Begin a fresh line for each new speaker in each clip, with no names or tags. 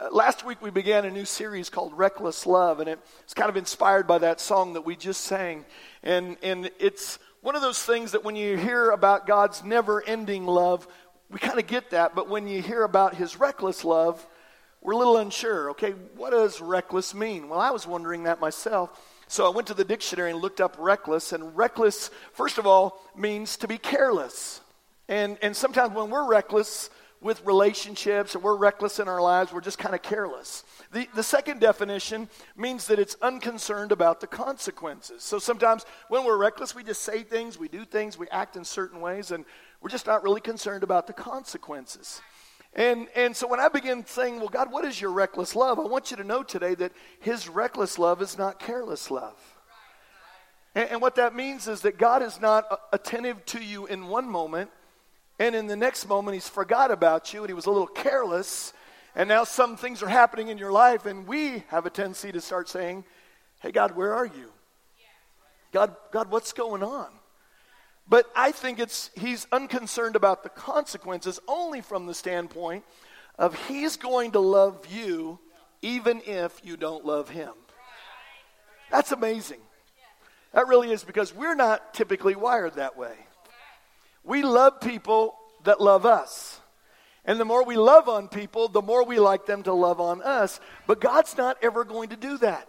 Uh, last week we began a new series called Reckless Love, and it's kind of inspired by that song that we just sang. And, and it's one of those things that when you hear about God's never ending love, we kind of get that. But when you hear about his reckless love, we're a little unsure. Okay, what does reckless mean? Well, I was wondering that myself. So I went to the dictionary and looked up reckless. And reckless, first of all, means to be careless. And, and sometimes when we're reckless, with relationships or we're reckless in our lives, we're just kind of careless. The, the second definition means that it's unconcerned about the consequences. So sometimes when we're reckless, we just say things, we do things, we act in certain ways, and we're just not really concerned about the consequences. And, and so when I begin saying, Well, God, what is your reckless love? I want you to know today that His reckless love is not careless love. And, and what that means is that God is not attentive to you in one moment and in the next moment, he's forgot about you and he was a little careless. And now some things are happening in your life, and we have a tendency to start saying, Hey, God, where are you? God, God, what's going on? But I think it's he's unconcerned about the consequences only from the standpoint of he's going to love you even if you don't love him. That's amazing. That really is because we're not typically wired that way. We love people that love us. And the more we love on people, the more we like them to love on us. But God's not ever going to do that.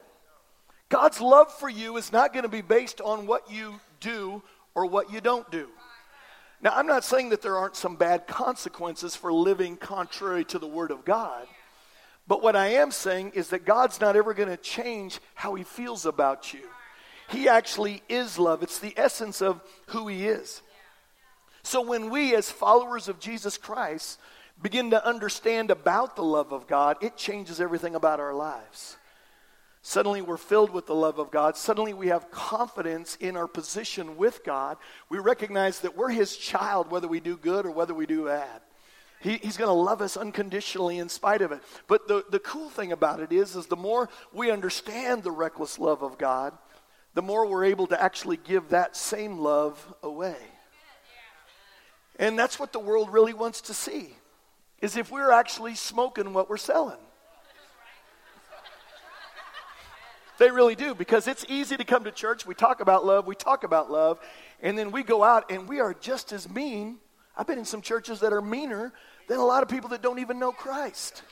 God's love for you is not going to be based on what you do or what you don't do. Now, I'm not saying that there aren't some bad consequences for living contrary to the Word of God. But what I am saying is that God's not ever going to change how He feels about you. He actually is love, it's the essence of who He is. So when we, as followers of Jesus Christ, begin to understand about the love of God, it changes everything about our lives. Suddenly we're filled with the love of God. Suddenly we have confidence in our position with God. We recognize that we're His child, whether we do good or whether we do bad. He, he's going to love us unconditionally in spite of it. But the, the cool thing about it is, is the more we understand the reckless love of God, the more we're able to actually give that same love away. And that's what the world really wants to see is if we're actually smoking what we're selling. They really do because it's easy to come to church. We talk about love, we talk about love, and then we go out and we are just as mean. I've been in some churches that are meaner than a lot of people that don't even know Christ.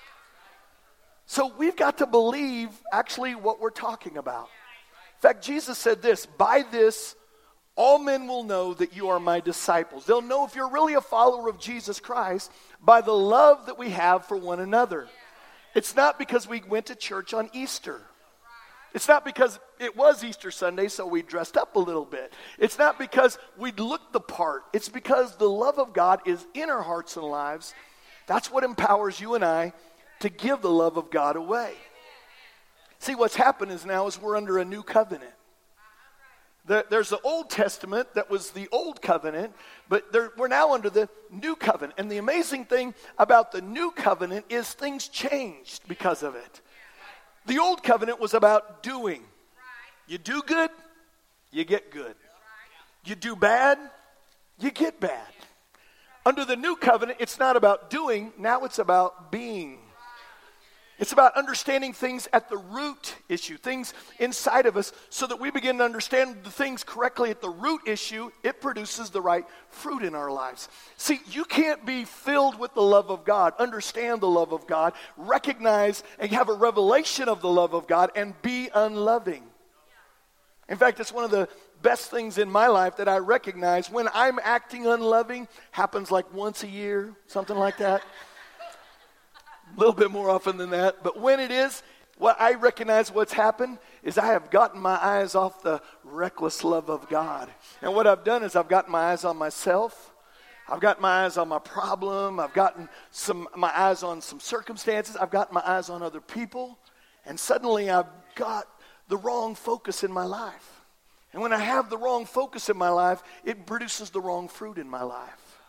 So we've got to believe actually what we're talking about. In fact, Jesus said this By this all men will know that you are my disciples. They'll know if you're really a follower of Jesus Christ by the love that we have for one another. It's not because we went to church on Easter. It's not because it was Easter Sunday, so we dressed up a little bit. It's not because we looked the part. It's because the love of God is in our hearts and lives. That's what empowers you and I to give the love of God away. See, what's happened is now is we're under a new covenant. There's the Old Testament that was the Old Covenant, but there, we're now under the New Covenant. And the amazing thing about the New Covenant is things changed because of it. The Old Covenant was about doing. You do good, you get good. You do bad, you get bad. Under the New Covenant, it's not about doing, now it's about being. It's about understanding things at the root issue, things inside of us, so that we begin to understand the things correctly at the root issue. It produces the right fruit in our lives. See, you can't be filled with the love of God, understand the love of God, recognize and have a revelation of the love of God, and be unloving. In fact, it's one of the best things in my life that I recognize when I'm acting unloving happens like once a year, something like that a little bit more often than that. But when it is, what I recognize what's happened is I have gotten my eyes off the reckless love of God. And what I've done is I've gotten my eyes on myself. I've got my eyes on my problem. I've gotten some my eyes on some circumstances. I've got my eyes on other people. And suddenly I've got the wrong focus in my life. And when I have the wrong focus in my life, it produces the wrong fruit in my life.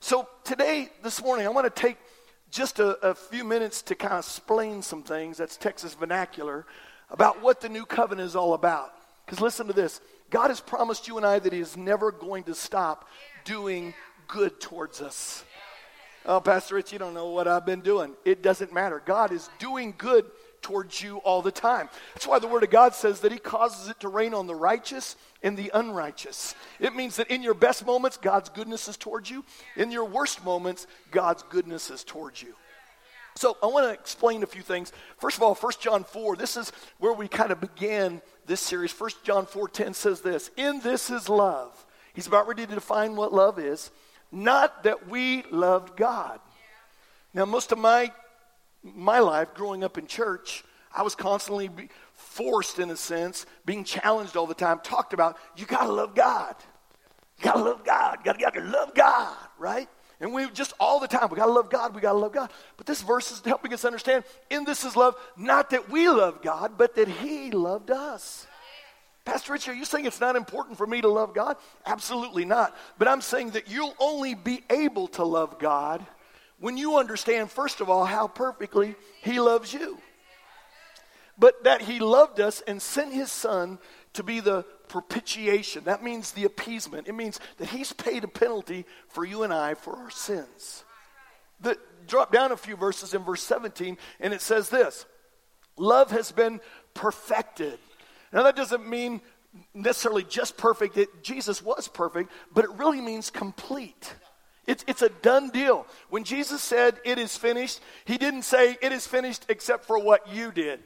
So today, this morning, I want to take just a, a few minutes to kind of explain some things, that's Texas vernacular, about what the new covenant is all about. Because listen to this God has promised you and I that He is never going to stop doing good towards us. Oh, Pastor Rich, you don't know what I've been doing. It doesn't matter. God is doing good towards you all the time. That's why the Word of God says that He causes it to rain on the righteous and the unrighteous. It means that in your best moments, God's goodness is towards you. In your worst moments, God's goodness is towards you. So I want to explain a few things. First of all, 1 John 4, this is where we kind of began this series. 1 John 4:10 says this, "In this is love." He's about ready to define what love is, not that we loved God. Now, most of my my life growing up in church, I was constantly forced, in a sense, being challenged all the time, talked about, you got to love God. You got to love God. You got to love God, right? And we just all the time, we got to love God, we got to love God. But this verse is helping us understand in this is love, not that we love God, but that He loved us. Pastor Rich, are you saying it's not important for me to love God? Absolutely not. But I'm saying that you'll only be able to love God when you understand, first of all, how perfectly He loves you. But that He loved us and sent His Son to be the propitiation. That means the appeasement. It means that He's paid a penalty for you and I for our sins. The, drop down a few verses in verse 17, and it says this Love has been perfected. Now, that doesn't mean necessarily just perfect, it, Jesus was perfect, but it really means complete. It's, it's a done deal. When Jesus said, It is finished, he didn't say, It is finished except for what you did.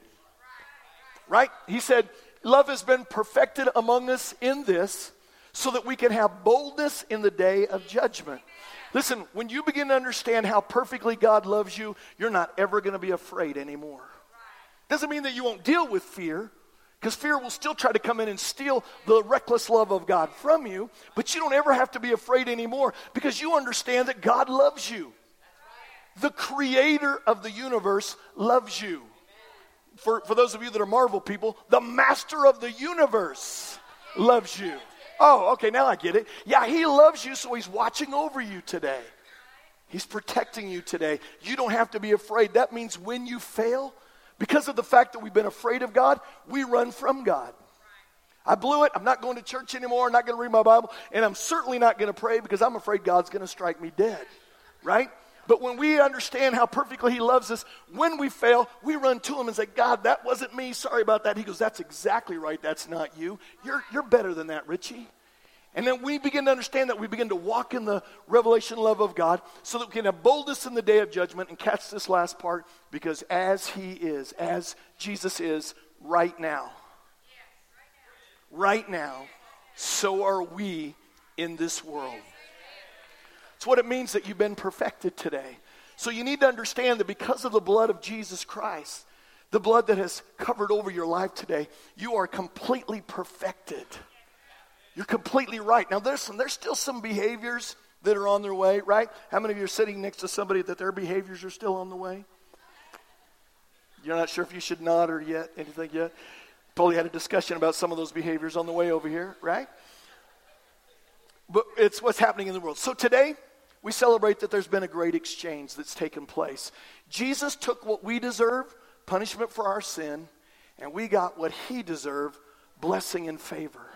Right? He said, Love has been perfected among us in this so that we can have boldness in the day of judgment. Listen, when you begin to understand how perfectly God loves you, you're not ever going to be afraid anymore. Doesn't mean that you won't deal with fear, because fear will still try to come in and steal the reckless love of God from you, but you don't ever have to be afraid anymore because you understand that God loves you. The creator of the universe loves you. For, for those of you that are Marvel people, the master of the universe loves you. Oh, okay, now I get it. Yeah, he loves you, so he's watching over you today. He's protecting you today. You don't have to be afraid. That means when you fail, because of the fact that we've been afraid of God, we run from God. I blew it. I'm not going to church anymore. I'm not going to read my Bible. And I'm certainly not going to pray because I'm afraid God's going to strike me dead. Right? But when we understand how perfectly He loves us, when we fail, we run to Him and say, God, that wasn't me. Sorry about that. He goes, That's exactly right. That's not you. You're, you're better than that, Richie. And then we begin to understand that we begin to walk in the revelation love of God so that we can have boldness in the day of judgment and catch this last part because as He is, as Jesus is right now, right now, so are we in this world. It's what it means that you've been perfected today. So you need to understand that because of the blood of Jesus Christ, the blood that has covered over your life today, you are completely perfected. You're completely right. Now, there's, there's still some behaviors that are on their way, right? How many of you are sitting next to somebody that their behaviors are still on the way? You're not sure if you should nod or yet, anything yet? Probably had a discussion about some of those behaviors on the way over here, right? But it's what's happening in the world. So today, we celebrate that there's been a great exchange that's taken place. Jesus took what we deserve, punishment for our sin, and we got what he deserved, blessing and favor.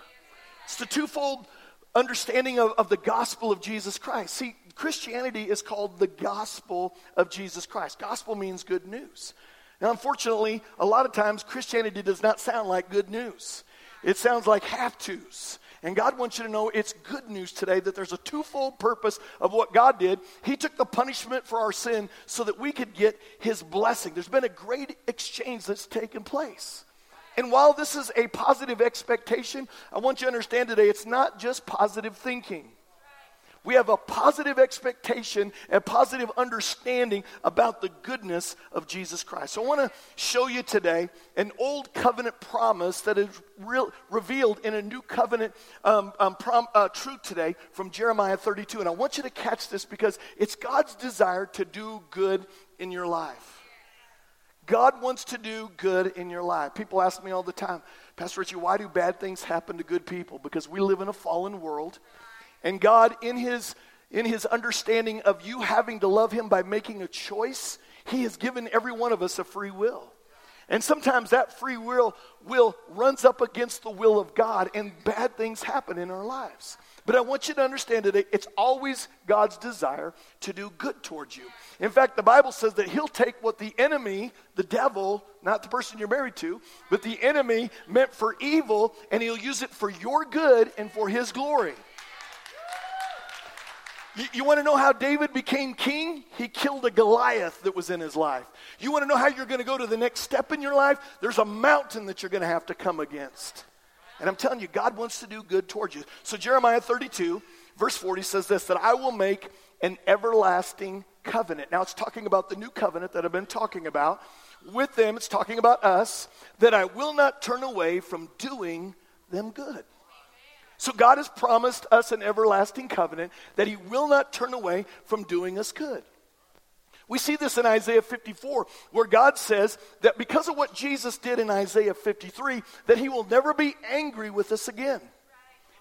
It's the twofold understanding of, of the gospel of Jesus Christ. See, Christianity is called the gospel of Jesus Christ. Gospel means good news. Now, unfortunately, a lot of times Christianity does not sound like good news. It sounds like have tos. And God wants you to know it's good news today that there's a twofold purpose of what God did. He took the punishment for our sin so that we could get His blessing. There's been a great exchange that's taken place. And while this is a positive expectation, I want you to understand today it's not just positive thinking. We have a positive expectation, and positive understanding about the goodness of Jesus Christ. So I want to show you today an old covenant promise that is revealed in a new covenant um, um, prom, uh, truth today from Jeremiah 32. And I want you to catch this because it's God's desire to do good in your life. God wants to do good in your life. People ask me all the time, Pastor Richie, why do bad things happen to good people? Because we live in a fallen world. And God, in his, in his understanding of you having to love him by making a choice, he has given every one of us a free will. And sometimes that free will will runs up against the will of God and bad things happen in our lives. But I want you to understand today, it's always God's desire to do good towards you. In fact, the Bible says that He'll take what the enemy, the devil, not the person you're married to, but the enemy meant for evil, and He'll use it for your good and for His glory. You, you want to know how David became king? He killed a Goliath that was in his life. You want to know how you're going to go to the next step in your life? There's a mountain that you're going to have to come against. And I'm telling you, God wants to do good towards you. So, Jeremiah 32, verse 40 says this that I will make an everlasting covenant. Now, it's talking about the new covenant that I've been talking about. With them, it's talking about us, that I will not turn away from doing them good. So God has promised us an everlasting covenant that He will not turn away from doing us good. We see this in Isaiah 54, where God says that because of what Jesus did in Isaiah 53, that He will never be angry with us again.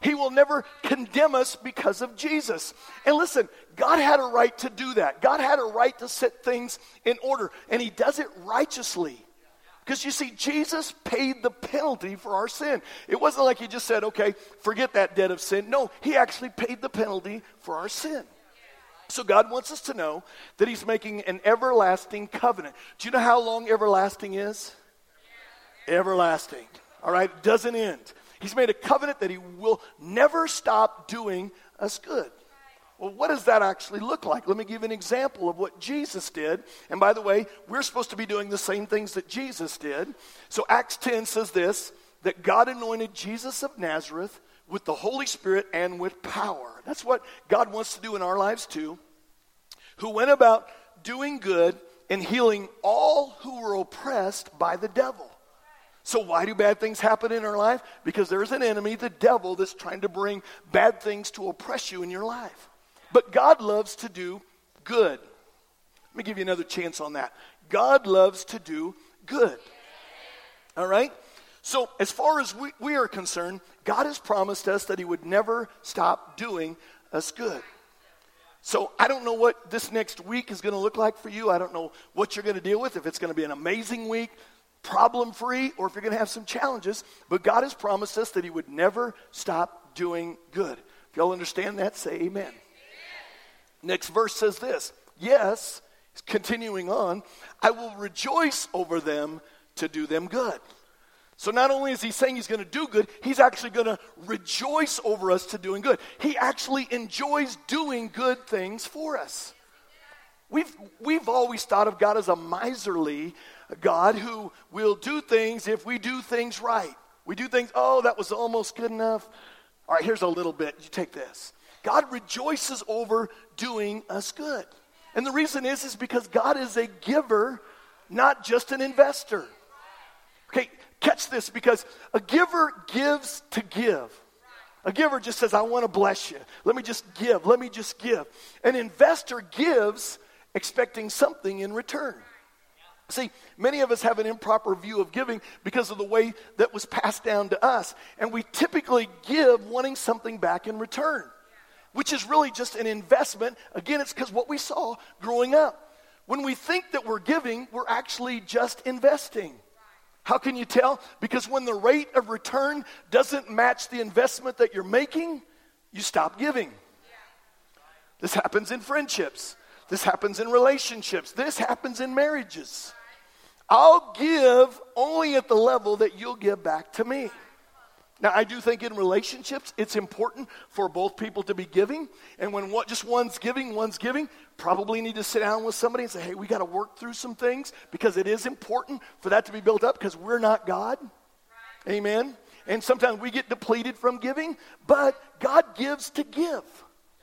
He will never condemn us because of Jesus. And listen, God had a right to do that. God had a right to set things in order, and He does it righteously. Because you see, Jesus paid the penalty for our sin. It wasn't like he just said, okay, forget that debt of sin. No, he actually paid the penalty for our sin. So God wants us to know that he's making an everlasting covenant. Do you know how long everlasting is? Everlasting. All right, it doesn't end. He's made a covenant that he will never stop doing us good. Well, what does that actually look like? Let me give an example of what Jesus did. And by the way, we're supposed to be doing the same things that Jesus did. So Acts 10 says this that God anointed Jesus of Nazareth with the Holy Spirit and with power. That's what God wants to do in our lives too. Who went about doing good and healing all who were oppressed by the devil. So, why do bad things happen in our life? Because there's an enemy, the devil, that's trying to bring bad things to oppress you in your life. But God loves to do good. Let me give you another chance on that. God loves to do good. All right? So, as far as we, we are concerned, God has promised us that He would never stop doing us good. So, I don't know what this next week is going to look like for you. I don't know what you're going to deal with, if it's going to be an amazing week, problem free, or if you're going to have some challenges. But God has promised us that He would never stop doing good. If y'all understand that, say amen. Next verse says this Yes, continuing on, I will rejoice over them to do them good. So not only is he saying he's going to do good, he's actually going to rejoice over us to doing good. He actually enjoys doing good things for us. We've, we've always thought of God as a miserly God who will do things if we do things right. We do things, oh, that was almost good enough. All right, here's a little bit. You take this. God rejoices over doing us good. And the reason is is because God is a giver, not just an investor. Okay, catch this because a giver gives to give. A giver just says, I want to bless you. Let me just give. Let me just give. An investor gives expecting something in return. See, many of us have an improper view of giving because of the way that was passed down to us. And we typically give wanting something back in return which is really just an investment. Again, it's because what we saw growing up. When we think that we're giving, we're actually just investing. How can you tell? Because when the rate of return doesn't match the investment that you're making, you stop giving. This happens in friendships. This happens in relationships. This happens in marriages. I'll give only at the level that you'll give back to me. Now, I do think in relationships, it's important for both people to be giving. And when what, just one's giving, one's giving, probably need to sit down with somebody and say, hey, we got to work through some things because it is important for that to be built up because we're not God. Right. Amen. And sometimes we get depleted from giving, but God gives to give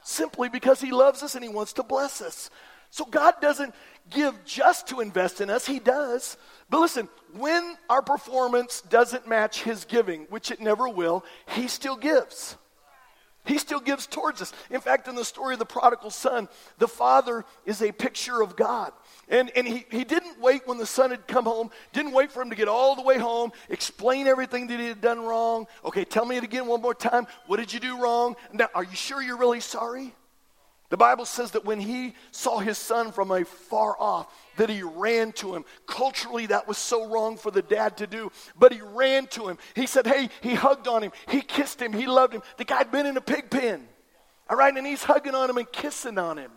simply because He loves us and He wants to bless us. So God doesn't give just to invest in us, He does. But listen, when our performance doesn't match His giving, which it never will, He still gives. He still gives towards us. In fact, in the story of the prodigal son, the father is a picture of God. And, and he, he didn't wait when the son had come home, didn't wait for him to get all the way home, explain everything that he had done wrong. Okay, tell me it again one more time. What did you do wrong? Now, are you sure you're really sorry? The Bible says that when he saw his son from a far off, that he ran to him. Culturally, that was so wrong for the dad to do, but he ran to him. He said, Hey, he hugged on him, he kissed him, he loved him. The guy'd been in a pig pen, all right, and he's hugging on him and kissing on him.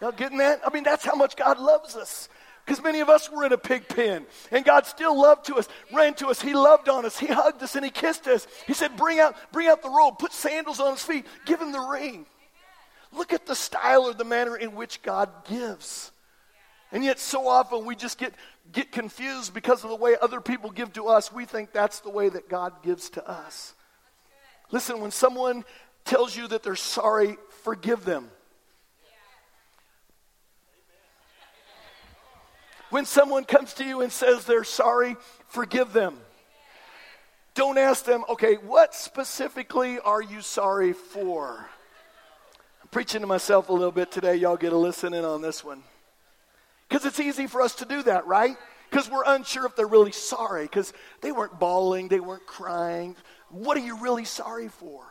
Y'all getting that? I mean, that's how much God loves us. Because many of us were in a pig pen, and God still loved to us, ran to us. He loved on us. He hugged us and He kissed us. He said, "Bring out, bring out the robe. Put sandals on His feet. Give Him the ring." Look at the style or the manner in which God gives. And yet, so often we just get, get confused because of the way other people give to us. We think that's the way that God gives to us. Listen, when someone tells you that they're sorry, forgive them. When someone comes to you and says they're sorry, forgive them. Don't ask them, okay, what specifically are you sorry for? Preaching to myself a little bit today. Y'all get a listen in on this one. Because it's easy for us to do that, right? Because we're unsure if they're really sorry, because they weren't bawling, they weren't crying. What are you really sorry for?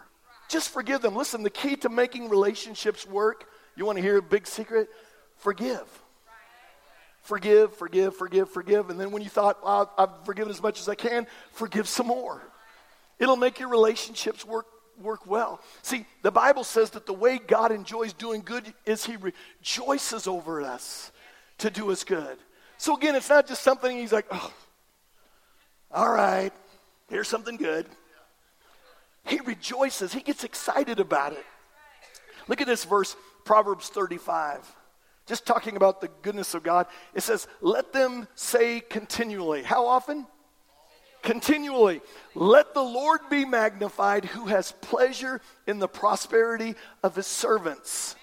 Just forgive them. Listen, the key to making relationships work, you want to hear a big secret? Forgive. Forgive, forgive, forgive, forgive. And then when you thought, well, I've forgiven as much as I can, forgive some more. It'll make your relationships work work well. See, the Bible says that the way God enjoys doing good is He rejoices over us to do us good. So again, it's not just something He's like, oh, all right, here's something good. He rejoices, He gets excited about it. Look at this verse, Proverbs 35. Just talking about the goodness of God. It says, let them say continually. How often? Continually. Let the Lord be magnified who has pleasure in the prosperity of his servants.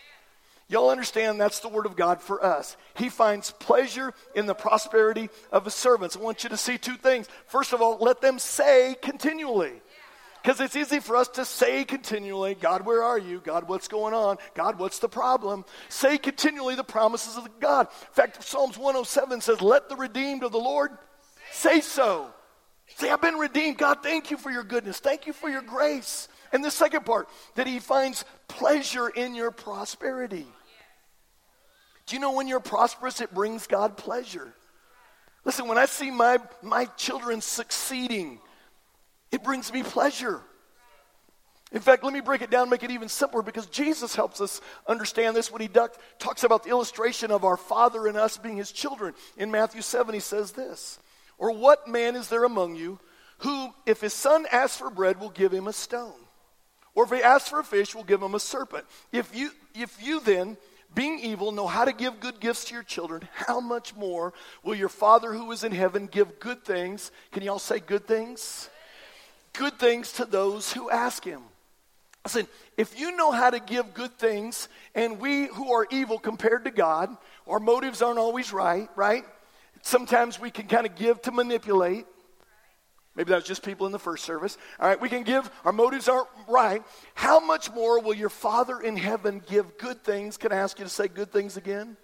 Y'all understand that's the word of God for us. He finds pleasure in the prosperity of his servants. I want you to see two things. First of all, let them say continually. Because it's easy for us to say continually, God, where are you? God, what's going on? God, what's the problem? Say continually the promises of God. In fact, Psalms 107 says, Let the redeemed of the Lord say so. Say, I've been redeemed. God, thank you for your goodness. Thank you for your grace. And the second part, that he finds pleasure in your prosperity. Do you know when you're prosperous, it brings God pleasure? Listen, when I see my, my children succeeding, it brings me pleasure. In fact, let me break it down, make it even simpler, because Jesus helps us understand this when he duck, talks about the illustration of our Father and us being his children. In Matthew 7, he says this or what man is there among you who, if his son asks for bread, will give him a stone? Or if he asks for a fish, will give him a serpent? If you, if you then, being evil, know how to give good gifts to your children, how much more will your Father who is in heaven give good things? Can you all say good things? Good things to those who ask him. Listen, if you know how to give good things, and we who are evil compared to God, our motives aren't always right, right? Sometimes we can kind of give to manipulate. Maybe that was just people in the first service. All right, we can give, our motives aren't right. How much more will your Father in heaven give good things? Can I ask you to say good things again?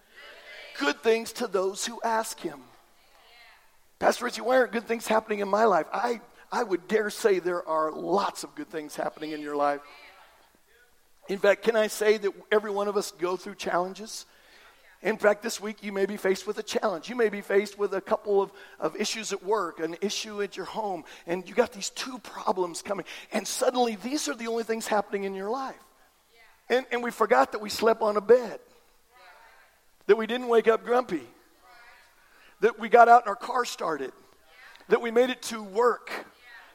Good things to those who ask Him. Pastor Richie, why aren't good things happening in my life? I, I would dare say there are lots of good things happening in your life. In fact, can I say that every one of us go through challenges? In fact, this week you may be faced with a challenge. You may be faced with a couple of, of issues at work, an issue at your home, and you got these two problems coming. And suddenly these are the only things happening in your life. Yeah. And, and we forgot that we slept on a bed, that we didn't wake up grumpy, that we got out and our car started, that we made it to work,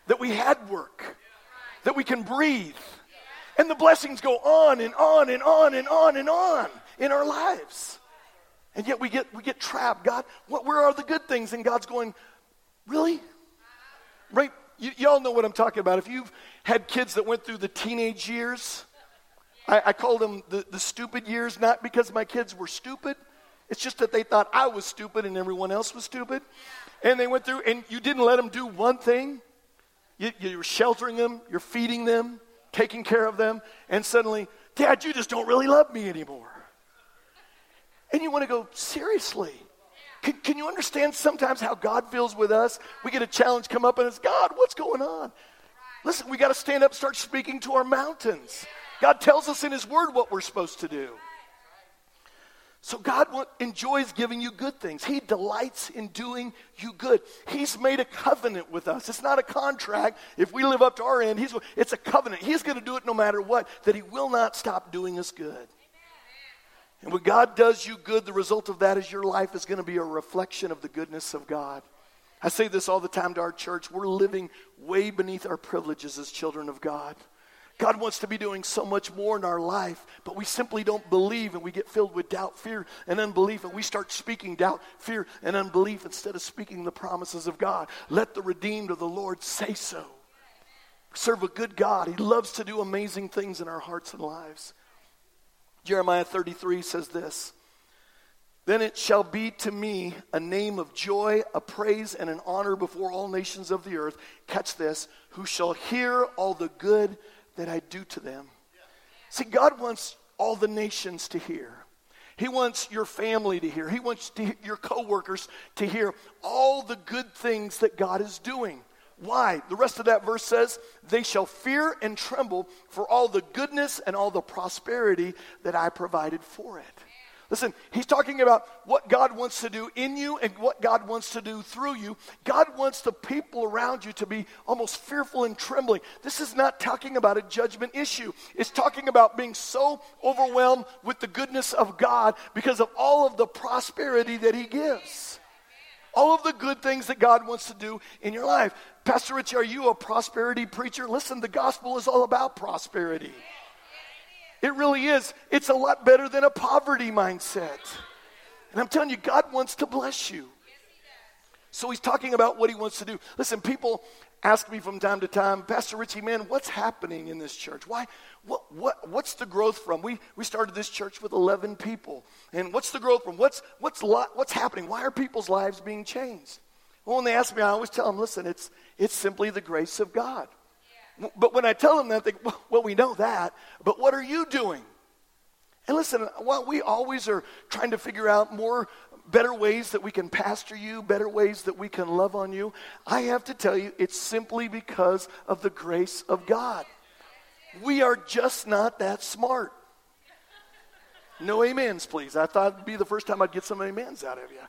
that we had work, that we can breathe. And the blessings go on and on and on and on and on in our lives. And yet we get, we get trapped. God, what, where are the good things? And God's going, really? Right? Y'all know what I'm talking about. If you've had kids that went through the teenage years, I, I call them the, the stupid years, not because my kids were stupid. It's just that they thought I was stupid and everyone else was stupid. And they went through, and you didn't let them do one thing. You, you were sheltering them, you're feeding them, taking care of them, and suddenly, Dad, you just don't really love me anymore. And you want to go, seriously? Can, can you understand sometimes how God feels with us? We get a challenge come up and it's, God, what's going on? Listen, we got to stand up and start speaking to our mountains. God tells us in His Word what we're supposed to do. So God enjoys giving you good things. He delights in doing you good. He's made a covenant with us. It's not a contract. If we live up to our end, he's, it's a covenant. He's going to do it no matter what, that he will not stop doing us good. And when God does you good, the result of that is your life is going to be a reflection of the goodness of God. I say this all the time to our church. We're living way beneath our privileges as children of God. God wants to be doing so much more in our life, but we simply don't believe and we get filled with doubt, fear, and unbelief, and we start speaking doubt, fear, and unbelief instead of speaking the promises of God. Let the redeemed of the Lord say so. Serve a good God. He loves to do amazing things in our hearts and lives. Jeremiah 33 says this Then it shall be to me a name of joy, a praise, and an honor before all nations of the earth. Catch this, who shall hear all the good that I do to them. See, God wants all the nations to hear. He wants your family to hear. He wants to, your coworkers to hear all the good things that God is doing. Why? The rest of that verse says, They shall fear and tremble for all the goodness and all the prosperity that I provided for it. Listen, he's talking about what God wants to do in you and what God wants to do through you. God wants the people around you to be almost fearful and trembling. This is not talking about a judgment issue, it's talking about being so overwhelmed with the goodness of God because of all of the prosperity that he gives. All of the good things that God wants to do in your life. Pastor Rich, are you a prosperity preacher? Listen, the gospel is all about prosperity. It really is. It's a lot better than a poverty mindset. And I'm telling you, God wants to bless you. So he's talking about what he wants to do. Listen, people ask me from time to time, Pastor Richie, man, what's happening in this church? Why? What, what, what's the growth from? We, we started this church with 11 people. And what's the growth from? What's, what's, what's happening? Why are people's lives being changed? Well, when they ask me, I always tell them, listen, it's, it's simply the grace of God. But when I tell them that, they well, we know that, but what are you doing? And listen, while we always are trying to figure out more better ways that we can pastor you, better ways that we can love on you, I have to tell you, it's simply because of the grace of God. We are just not that smart. No amens, please. I thought it'd be the first time I'd get some amens out of you.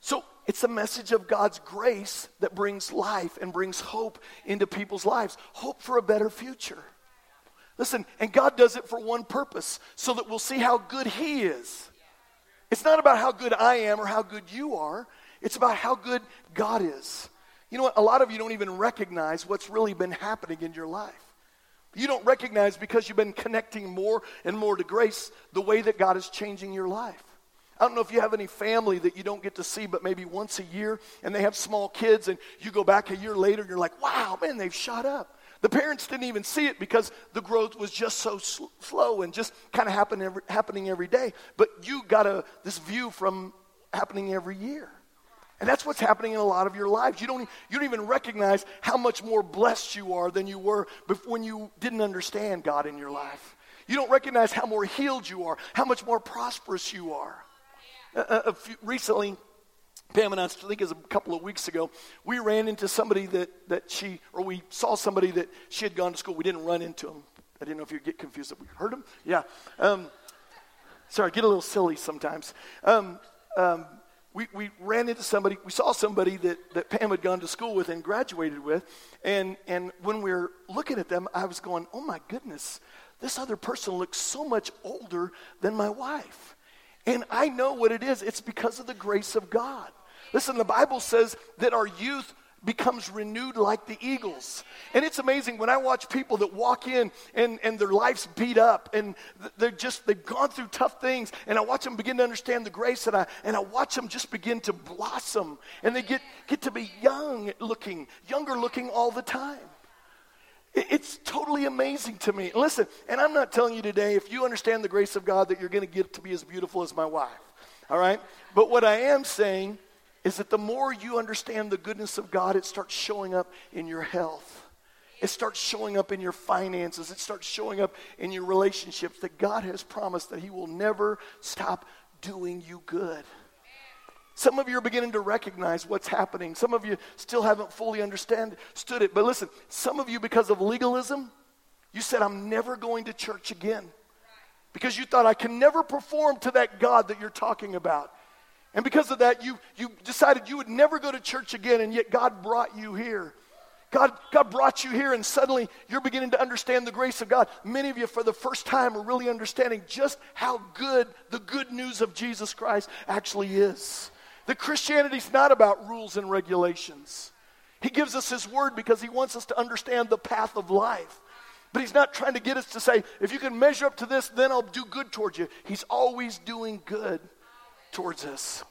So it's a message of God's grace that brings life and brings hope into people's lives hope for a better future. Listen, and God does it for one purpose so that we'll see how good He is. It's not about how good I am or how good you are, it's about how good God is. You know what? A lot of you don't even recognize what's really been happening in your life. You don't recognize because you've been connecting more and more to grace the way that God is changing your life. I don't know if you have any family that you don't get to see but maybe once a year and they have small kids and you go back a year later and you're like, wow, man, they've shot up. The parents didn't even see it because the growth was just so sl- slow and just kind of happen every, happening every day. But you got a, this view from happening every year. And that's what's happening in a lot of your lives. You don't, you don't even recognize how much more blessed you are than you were when you didn't understand God in your life. You don't recognize how more healed you are, how much more prosperous you are. Uh few, recently, Pam and I, I think it was a couple of weeks ago, we ran into somebody that, that she, or we saw somebody that she had gone to school. We didn't run into him. I didn't know if you'd get confused. That we heard him? Yeah. Um, sorry, I get a little silly sometimes. Um, um, we, we ran into somebody, we saw somebody that, that Pam had gone to school with and graduated with. And, and when we were looking at them, I was going, oh my goodness, this other person looks so much older than my wife. And I know what it is. It's because of the grace of God. Listen, the Bible says that our youth becomes renewed like the eagles. And it's amazing when I watch people that walk in and, and their life's beat up and they're just, they've gone through tough things and I watch them begin to understand the grace and I, and I watch them just begin to blossom and they get, get to be young looking, younger looking all the time. It's totally amazing to me. Listen, and I'm not telling you today, if you understand the grace of God, that you're going to get to be as beautiful as my wife. All right? But what I am saying is that the more you understand the goodness of God, it starts showing up in your health. It starts showing up in your finances. It starts showing up in your relationships that God has promised that He will never stop doing you good. Some of you are beginning to recognize what's happening. Some of you still haven't fully understood it. But listen, some of you, because of legalism, You said, I'm never going to church again because you thought I can never perform to that God that you're talking about. And because of that, you, you decided you would never go to church again, and yet God brought you here. God, God brought you here, and suddenly you're beginning to understand the grace of God. Many of you, for the first time, are really understanding just how good the good news of Jesus Christ actually is. That Christianity is not about rules and regulations. He gives us His word because He wants us to understand the path of life. But he's not trying to get us to say, if you can measure up to this, then I'll do good towards you. He's always doing good towards us.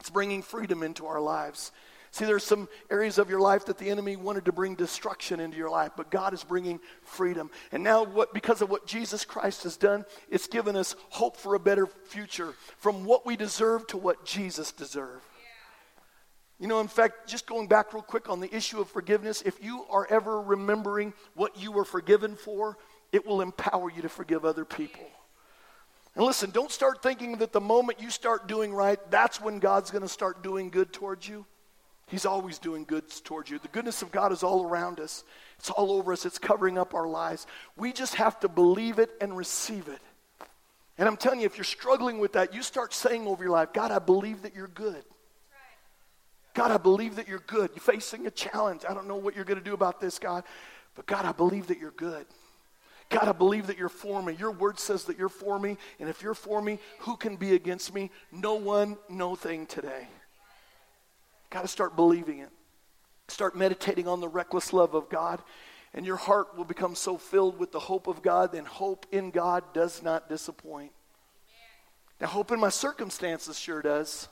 It's bringing freedom into our lives. See, there's some areas of your life that the enemy wanted to bring destruction into your life, but God is bringing freedom. And now, what, because of what Jesus Christ has done, it's given us hope for a better future from what we deserve to what Jesus deserved. You know, in fact, just going back real quick on the issue of forgiveness, if you are ever remembering what you were forgiven for, it will empower you to forgive other people. And listen, don't start thinking that the moment you start doing right, that's when God's going to start doing good towards you. He's always doing good towards you. The goodness of God is all around us, it's all over us, it's covering up our lives. We just have to believe it and receive it. And I'm telling you, if you're struggling with that, you start saying over your life, God, I believe that you're good. God, I believe that you're good. You're facing a challenge. I don't know what you're going to do about this, God, but God, I believe that you're good. God, I believe that you're for me. Your word says that you're for me. And if you're for me, who can be against me? No one, no thing today. Got to start believing it. Start meditating on the reckless love of God. And your heart will become so filled with the hope of God, then hope in God does not disappoint. Now, hope in my circumstances sure does.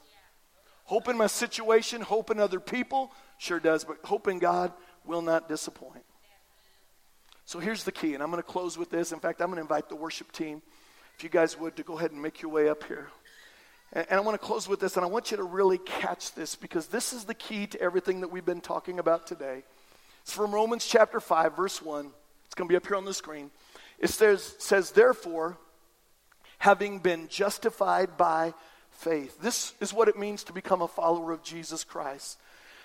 Hope in my situation, hope in other people, sure does, but hope in God will not disappoint. So here's the key, and I'm going to close with this. In fact, I'm going to invite the worship team, if you guys would, to go ahead and make your way up here. And, and I want to close with this, and I want you to really catch this because this is the key to everything that we've been talking about today. It's from Romans chapter 5, verse 1. It's going to be up here on the screen. It says, says Therefore, having been justified by faith. This is what it means to become a follower of Jesus Christ.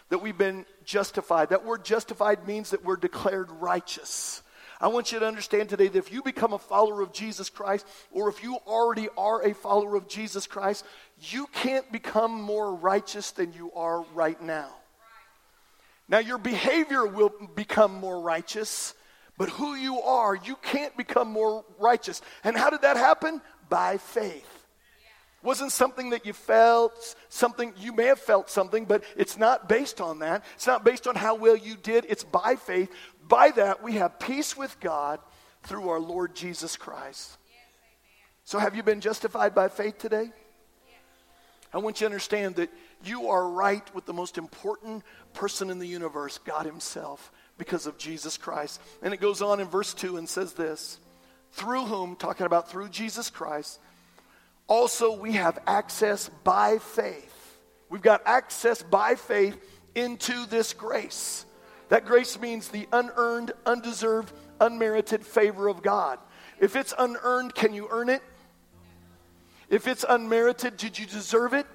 That we've been justified. That word justified means that we're declared righteous. I want you to understand today that if you become a follower of Jesus Christ, or if you already are a follower of Jesus Christ, you can't become more righteous than you are right now. Now, your behavior will become more righteous, but who you are, you can't become more righteous. And how did that happen? By faith wasn't something that you felt, something you may have felt something, but it's not based on that. It's not based on how well you did. It's by faith. By that, we have peace with God through our Lord Jesus Christ. so, have you been justified by faith today? I want you to understand that you are right with the most important person in the universe, God Himself, because of Jesus Christ. And it goes on in verse 2 and says this through whom, talking about through Jesus Christ, also we have access by faith. We've got access by faith into this grace. That grace means the unearned, undeserved, unmerited favor of God. If it's unearned, can you earn it? If it's unmerited, did you deserve it?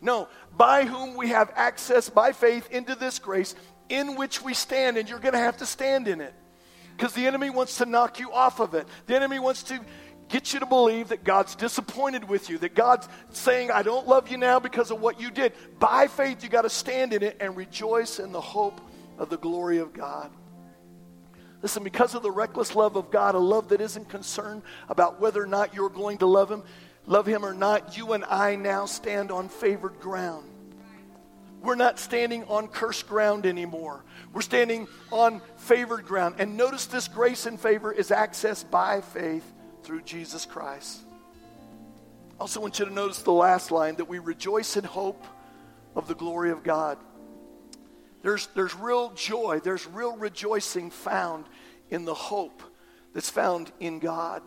No. By whom we have access by faith into this grace in which we stand, and you're going to have to stand in it. Because the enemy wants to knock you off of it. The enemy wants to get you to believe that God's disappointed with you, that God's saying, I don't love you now because of what you did. By faith, you got to stand in it and rejoice in the hope of the glory of God. Listen, because of the reckless love of God, a love that isn't concerned about whether or not you're going to love Him, love Him or not, you and I now stand on favored ground. We're not standing on cursed ground anymore. We're standing on favored ground. And notice this grace and favor is accessed by faith through Jesus Christ. I also want you to notice the last line that we rejoice in hope of the glory of God. There's, there's real joy, there's real rejoicing found in the hope that's found in God.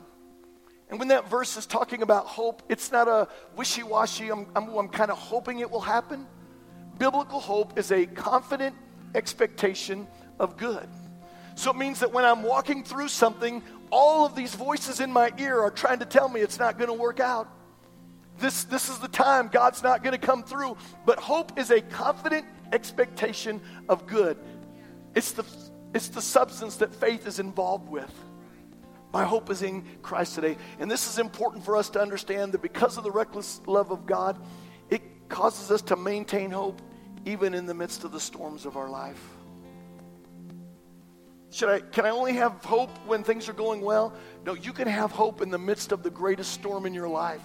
And when that verse is talking about hope, it's not a wishy washy, I'm, I'm, I'm kind of hoping it will happen. Biblical hope is a confident expectation of good. So it means that when I'm walking through something, all of these voices in my ear are trying to tell me it's not going to work out. This, this is the time. God's not going to come through. But hope is a confident expectation of good. It's the, It's the substance that faith is involved with. My hope is in Christ today. And this is important for us to understand that because of the reckless love of God, it causes us to maintain hope even in the midst of the storms of our life. Should I, can I only have hope when things are going well? No, you can have hope in the midst of the greatest storm in your life.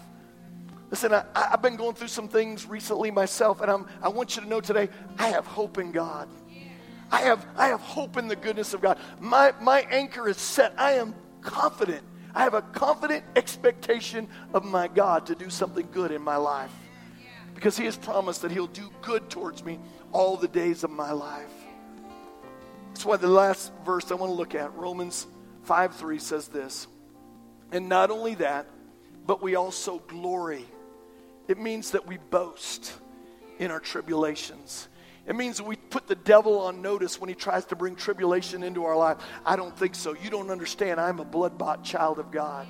Listen, I, have been going through some things recently myself, and I'm, I want you to know today I have hope in God. I have, I have hope in the goodness of God. My, my anchor is set. I am confident. I have a confident expectation of my God to do something good in my life because He has promised that He'll do good towards me all the days of my life. That's why the last verse I want to look at, Romans 5 3, says this. And not only that, but we also glory. It means that we boast in our tribulations. It means we put the devil on notice when he tries to bring tribulation into our life. I don't think so. You don't understand. I'm a blood bought child of God.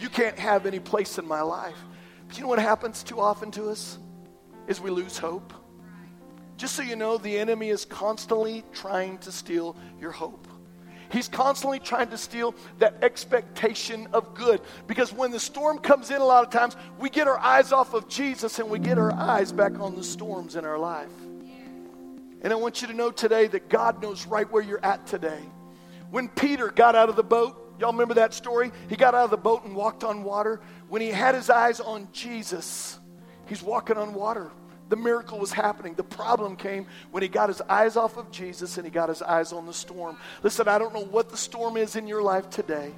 You can't have any place in my life. But you know what happens too often to us? Is we lose hope. Just so you know, the enemy is constantly trying to steal your hope. He's constantly trying to steal that expectation of good. Because when the storm comes in, a lot of times, we get our eyes off of Jesus and we get our eyes back on the storms in our life. And I want you to know today that God knows right where you're at today. When Peter got out of the boat, y'all remember that story? He got out of the boat and walked on water. When he had his eyes on Jesus, he's walking on water. The miracle was happening. The problem came when he got his eyes off of Jesus and he got his eyes on the storm. Listen, I don't know what the storm is in your life today.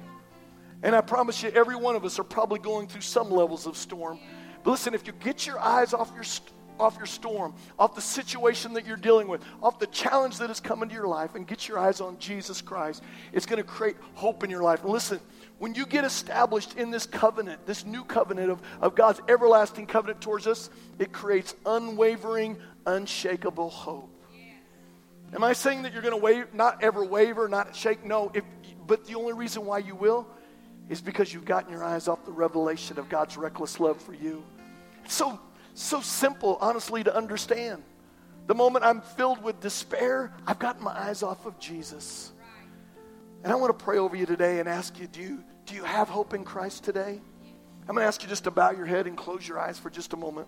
And I promise you, every one of us are probably going through some levels of storm. But listen, if you get your eyes off your off your storm, off the situation that you're dealing with, off the challenge that has come into your life, and get your eyes on Jesus Christ, it's going to create hope in your life. Listen, when you get established in this covenant, this new covenant of, of God's everlasting covenant towards us, it creates unwavering, unshakable hope. Am I saying that you're going to wave, not ever waver, not shake? No, if, but the only reason why you will is because you've gotten your eyes off the revelation of God's reckless love for you. So so simple, honestly, to understand. The moment I'm filled with despair, I've gotten my eyes off of Jesus. And I want to pray over you today and ask you do, you do you have hope in Christ today? I'm going to ask you just to bow your head and close your eyes for just a moment.